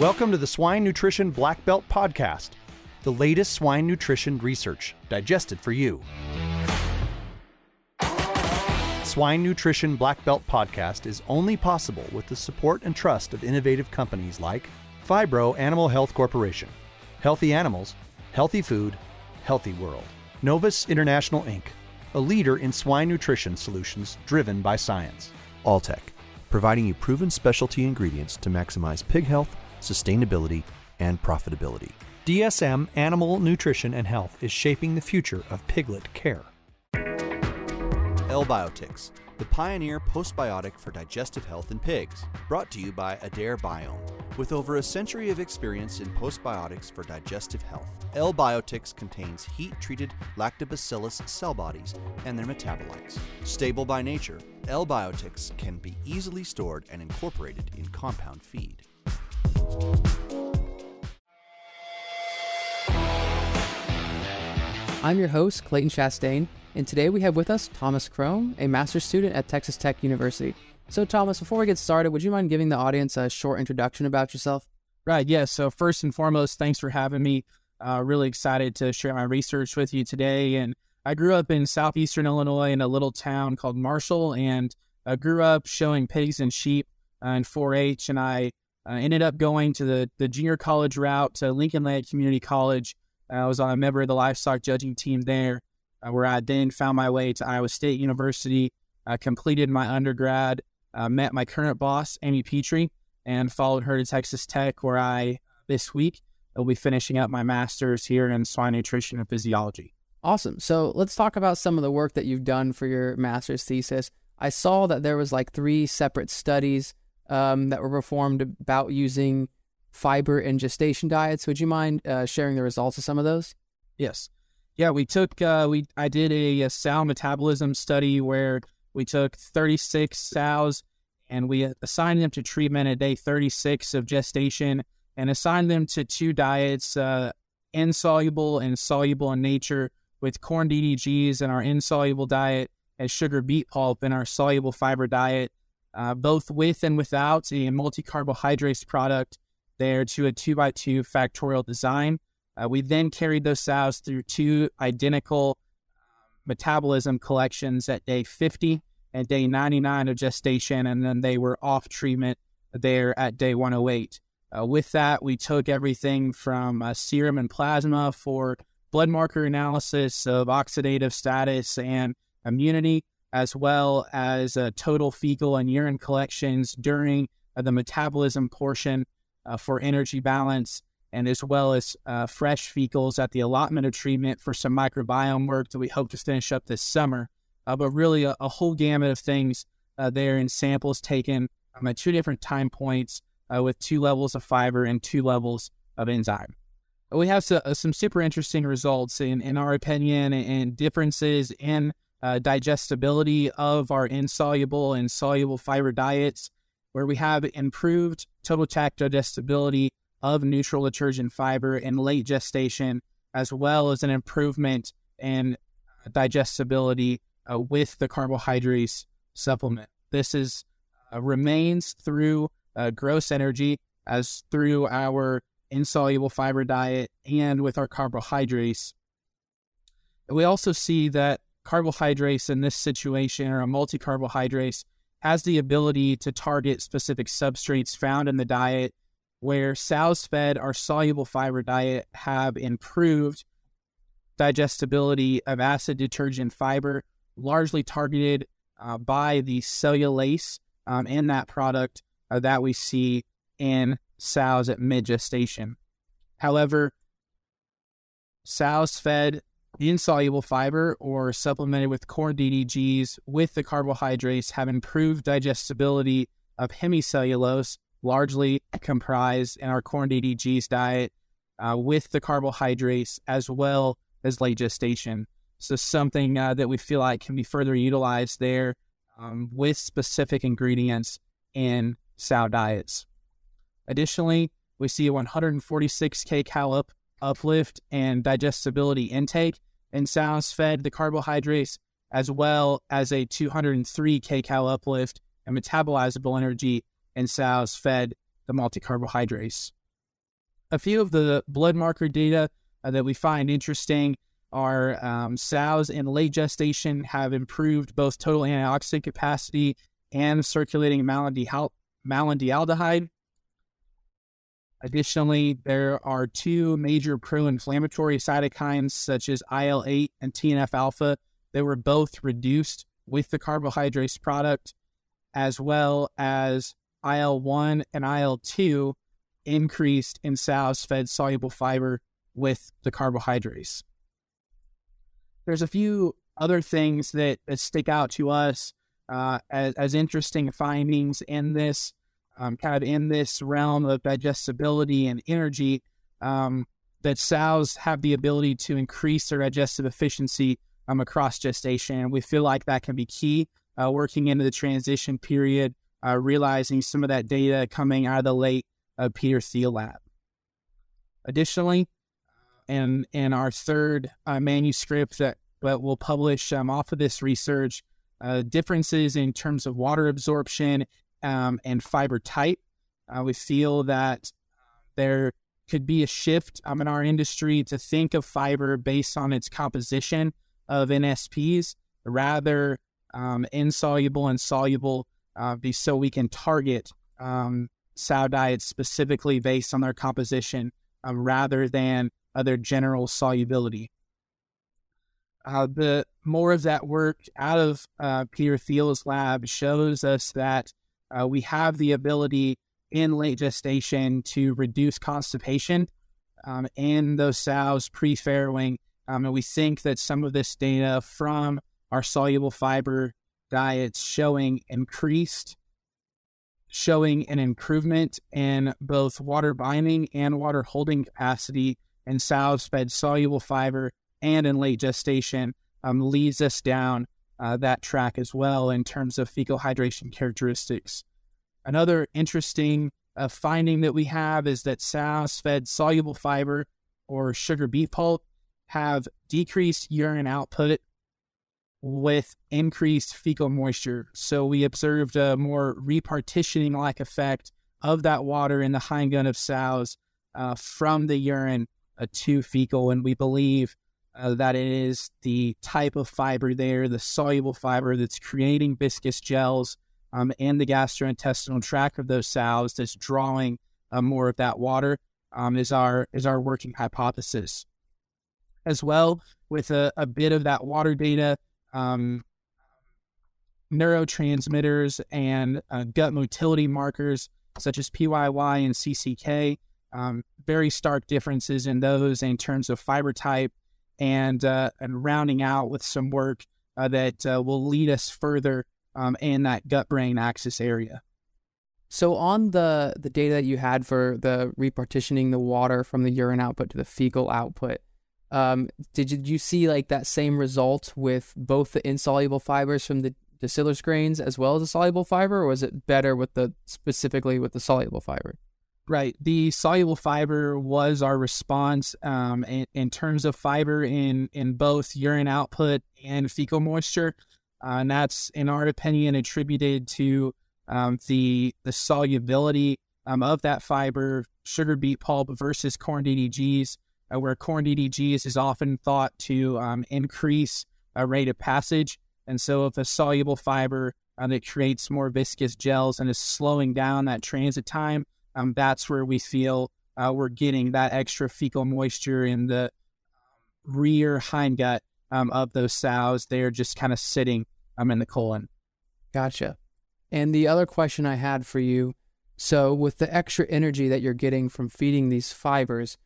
Welcome to the Swine Nutrition Black Belt Podcast, the latest swine nutrition research digested for you. Swine Nutrition Black Belt Podcast is only possible with the support and trust of innovative companies like Phibro Animal Health Corporation, Healthy Animals, Healthy Food, Healthy World, Novus International Inc., a leader in swine nutrition solutions driven by science. Alltech, providing you proven specialty ingredients to maximize pig health sustainability, and profitability. DSM Animal Nutrition and Health is shaping the future of piglet care. L-Biotics, the pioneer postbiotic for digestive health in pigs, brought to you by Adare Biome. With over a century of experience in postbiotics for digestive health, L-Biotics contains heat-treated lactobacillus cell bodies and their metabolites. Stable by nature, L-Biotics can be easily stored and incorporated in compound feed. I'm your host, Clayton Chastain, and today we have with us Thomas Crome, a master's student at Texas Tech University. So, Thomas, before we get started, would you mind giving the audience a short introduction about yourself? Right, yes. So, first and foremost, thanks for having me. Uh, really excited to share my research with you today. And I grew up in southeastern Illinois in a little town called Marshall, and I grew up showing pigs and sheep uh, in 4 H. And I I uh, ended up going to the, the junior college route to Lincoln Land Community College. I was a member of the livestock judging team there, uh, where I then found my way to Iowa State University, I completed my undergrad, uh, met my current boss, Amy Petry, and followed her to Texas Tech, where I, this week, will be finishing up my master's here in swine nutrition and physiology. Awesome. So let's talk about some of the work that you've done for your master's thesis. I saw that there was like three separate studies um, that were performed about using fiber in gestation diets. Would you mind uh, sharing the results of some of those? Yes. Yeah, we took uh, we I did a, a sow metabolism study where we took 36 sows and we assigned them to treatment at day 36 of gestation and assigned them to two diets, uh, insoluble and soluble in nature, with corn DDGs in our insoluble diet and sugar beet pulp in our soluble fiber diet uh, both with and without a multi-carbohydrate product there to a two by two factorial design. Uh, we then carried those sows through two identical um, metabolism collections at day 50 and day 99 of gestation, and then they were off treatment there at day 108. Uh, with that, we took everything from uh, serum and plasma for blood marker analysis of oxidative status and immunity, as well as uh, total fecal and urine collections during uh, the metabolism portion uh, for energy balance, and as well as uh, fresh fecals at the allotment of treatment for some microbiome work that we hope to finish up this summer. Uh, but really, a, a, whole gamut of things uh, there in samples taken um, at two different time points with two levels of fiber and two levels of enzyme. We have so, some super interesting results, in, in our opinion, and differences in uh, digestibility of our insoluble and soluble fiber diets, where we have improved total tract digestibility of neutral detergent fiber in late gestation, as well as an improvement in digestibility uh, with the carbohydrates supplement. This is uh, remains through uh, gross energy as through our insoluble fiber diet and with our carbohydrates. We also see that carbohydrates in this situation or a multi carbohydrates has the ability to target specific substrates found in the diet where sows fed our soluble fiber diet have improved digestibility of acid detergent fiber, largely targeted uh, by the cellulase um, in that product uh, that we see in sows at mid gestation. However, sows fed insoluble fiber or supplemented with corn DDGs with the carbohydrates have improved digestibility of hemicellulose, largely comprised in our corn DDGs diet, uh, with the carbohydrates as well as late gestation. So, something uh, that we feel like can be further utilized there um, with specific ingredients in sow diets. Additionally, we see a 146 kcal up uplift and digestibility intake and sows fed the carbohydrates as well as a 203 kcal uplift and metabolizable energy in sows fed the multi-carbohydrates. a few of the blood marker data uh, that we find interesting are um, sows in late gestation have improved both total antioxidant capacity and circulating malondialdehyde. Additionally, there are two major pro inflammatory cytokines, such as IL 8 and TNF alpha, that were both reduced with the carbohydrates product, as well as IL 1 and IL 2 increased in sows fed soluble fiber with the carbohydrates. There's a few other things that, that stick out to us uh, as, as interesting findings in this um, kind of in this realm of digestibility and energy. Um, that sows have the ability to increase their digestive efficiency um, across gestation. We feel like that can be key uh, working into the transition period, uh, realizing some of that data coming out of the late uh, Peter Theil lab. Additionally, and in our third uh, manuscript that, that we'll publish um, off of this research, uh, differences in terms of water absorption um, and fiber type. Uh, we feel that there could be a shift um, in our industry to think of fiber based on its composition of NSPs, rather um, insoluble and soluble, uh, so we can target um, sow diets specifically based on their composition um, rather than other general solubility. Uh, the more of that work out of uh, Peter Theil's lab shows us that uh, we have the ability in late gestation to reduce constipation um, in those sows pre farrowing. Um, and we think that some of this data from our soluble fiber diets showing increased, showing an improvement in both water binding and water holding capacity in sows fed soluble fiber and in late gestation um, leads us down uh, that track as well in terms of fecal hydration characteristics. Another interesting uh, finding that we have is that sows fed soluble fiber or sugar beet pulp have decreased urine output with increased fecal moisture. So we observed a more repartitioning like effect of that water in the hindgut of sows uh, from the urine uh, to fecal. And we believe uh, that it is the type of fiber there, the soluble fiber that's creating viscous gels um, and the gastrointestinal tract of those sows that's drawing uh, more of that water um, is our is our working hypothesis. As well, with a, a bit of that water data, um, neurotransmitters and uh, gut motility markers such as PYY and CCK, um, very stark differences in those in terms of fiber type and uh, and rounding out with some work uh, that uh, will lead us further um, in that gut brain axis area. So on the the data that you had for the repartitioning the water from the urine output to the fecal output, um, did, you, did you see like that same result with both the insoluble fibers from the distillers grains as well as the soluble fiber, or was it better with the specifically with the soluble fiber? Right. The soluble fiber was our response um, in, in, terms of fiber in, in both urine output and fecal moisture. Uh, and that's, in our opinion, attributed to um, the, the solubility um, of that fiber, sugar beet pulp versus corn DDGs, uh, where corn DDGs is often thought to um, increase a rate of passage. And so, if a soluble fiber uh, that creates more viscous gels and is slowing down that transit time, um, that's where we feel uh, we're getting that extra fecal moisture in the rear hindgut um, of those sows. They're just kind of sitting um, in the colon. Gotcha. And the other question I had for you so, with the extra energy that you're getting from feeding these fibers,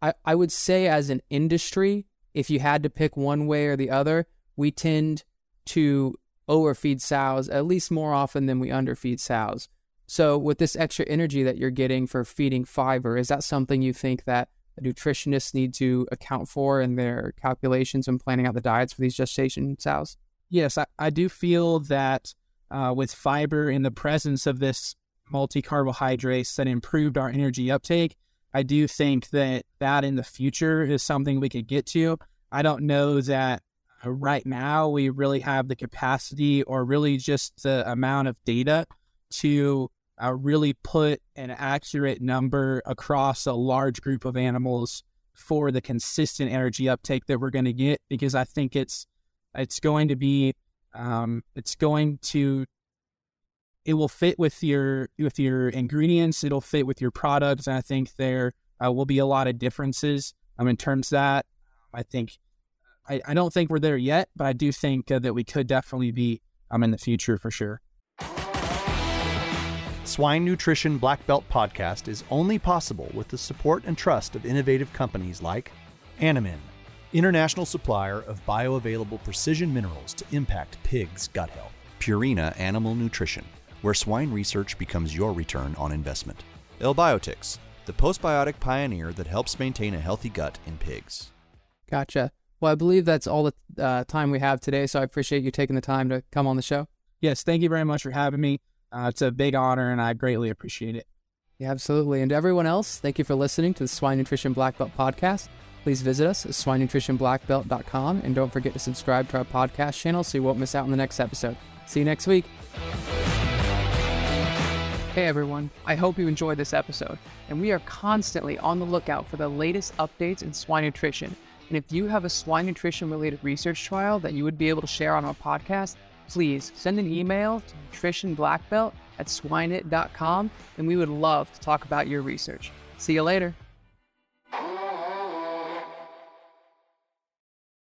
I, I would say as an industry, if you had to pick one way or the other, we tend to overfeed sows at least more often than we underfeed sows. So, with this extra energy that you're getting for feeding fiber, is that something you think that nutritionists need to account for in their calculations and planning out the diets for these gestation sows? Yes, I, I do feel that uh, with fiber in the presence of this multi carbohydrates that improved our energy uptake, I do think that that in the future is something we could get to. I don't know that uh, right now we really have the capacity or really just the amount of data to uh, really put an accurate number across a large group of animals for the consistent energy uptake that we're going to get because I think it's it's going to be um, it's going to it will fit with your with your ingredients it'll fit with your products and I think there uh, will be a lot of differences um, in terms of that I think I, I don't think we're there yet but I do think uh, that we could definitely be um, in the future for sure. Swine Nutrition Black Belt podcast is only possible with the support and trust of innovative companies like Animine, international supplier of bioavailable precision minerals to impact pigs' gut health. Purina Animal Nutrition, where swine research becomes your return on investment. L-Biotics, the postbiotic pioneer that helps maintain a healthy gut in pigs. Gotcha. Well, I believe that's all the uh, time we have today, so I appreciate you taking the time to come on the show. Yes, thank you very much for having me. Uh, it's a big honor, and I greatly appreciate it. Yeah, absolutely. And to everyone else, thank you for listening to the Swine Nutrition Black Belt podcast. Please visit us at swinenutritionblackbelt.com and don't forget to subscribe to our podcast channel so you won't miss out on the next episode. See you next week. Hey everyone, I hope you enjoyed this episode, and we are constantly on the lookout for the latest updates in swine nutrition. And if you have a swine nutrition related research trial that you would be able to share on our podcast, please send an email to nutritionblackbelt at swineit.com and we would love to talk about your research. See you later.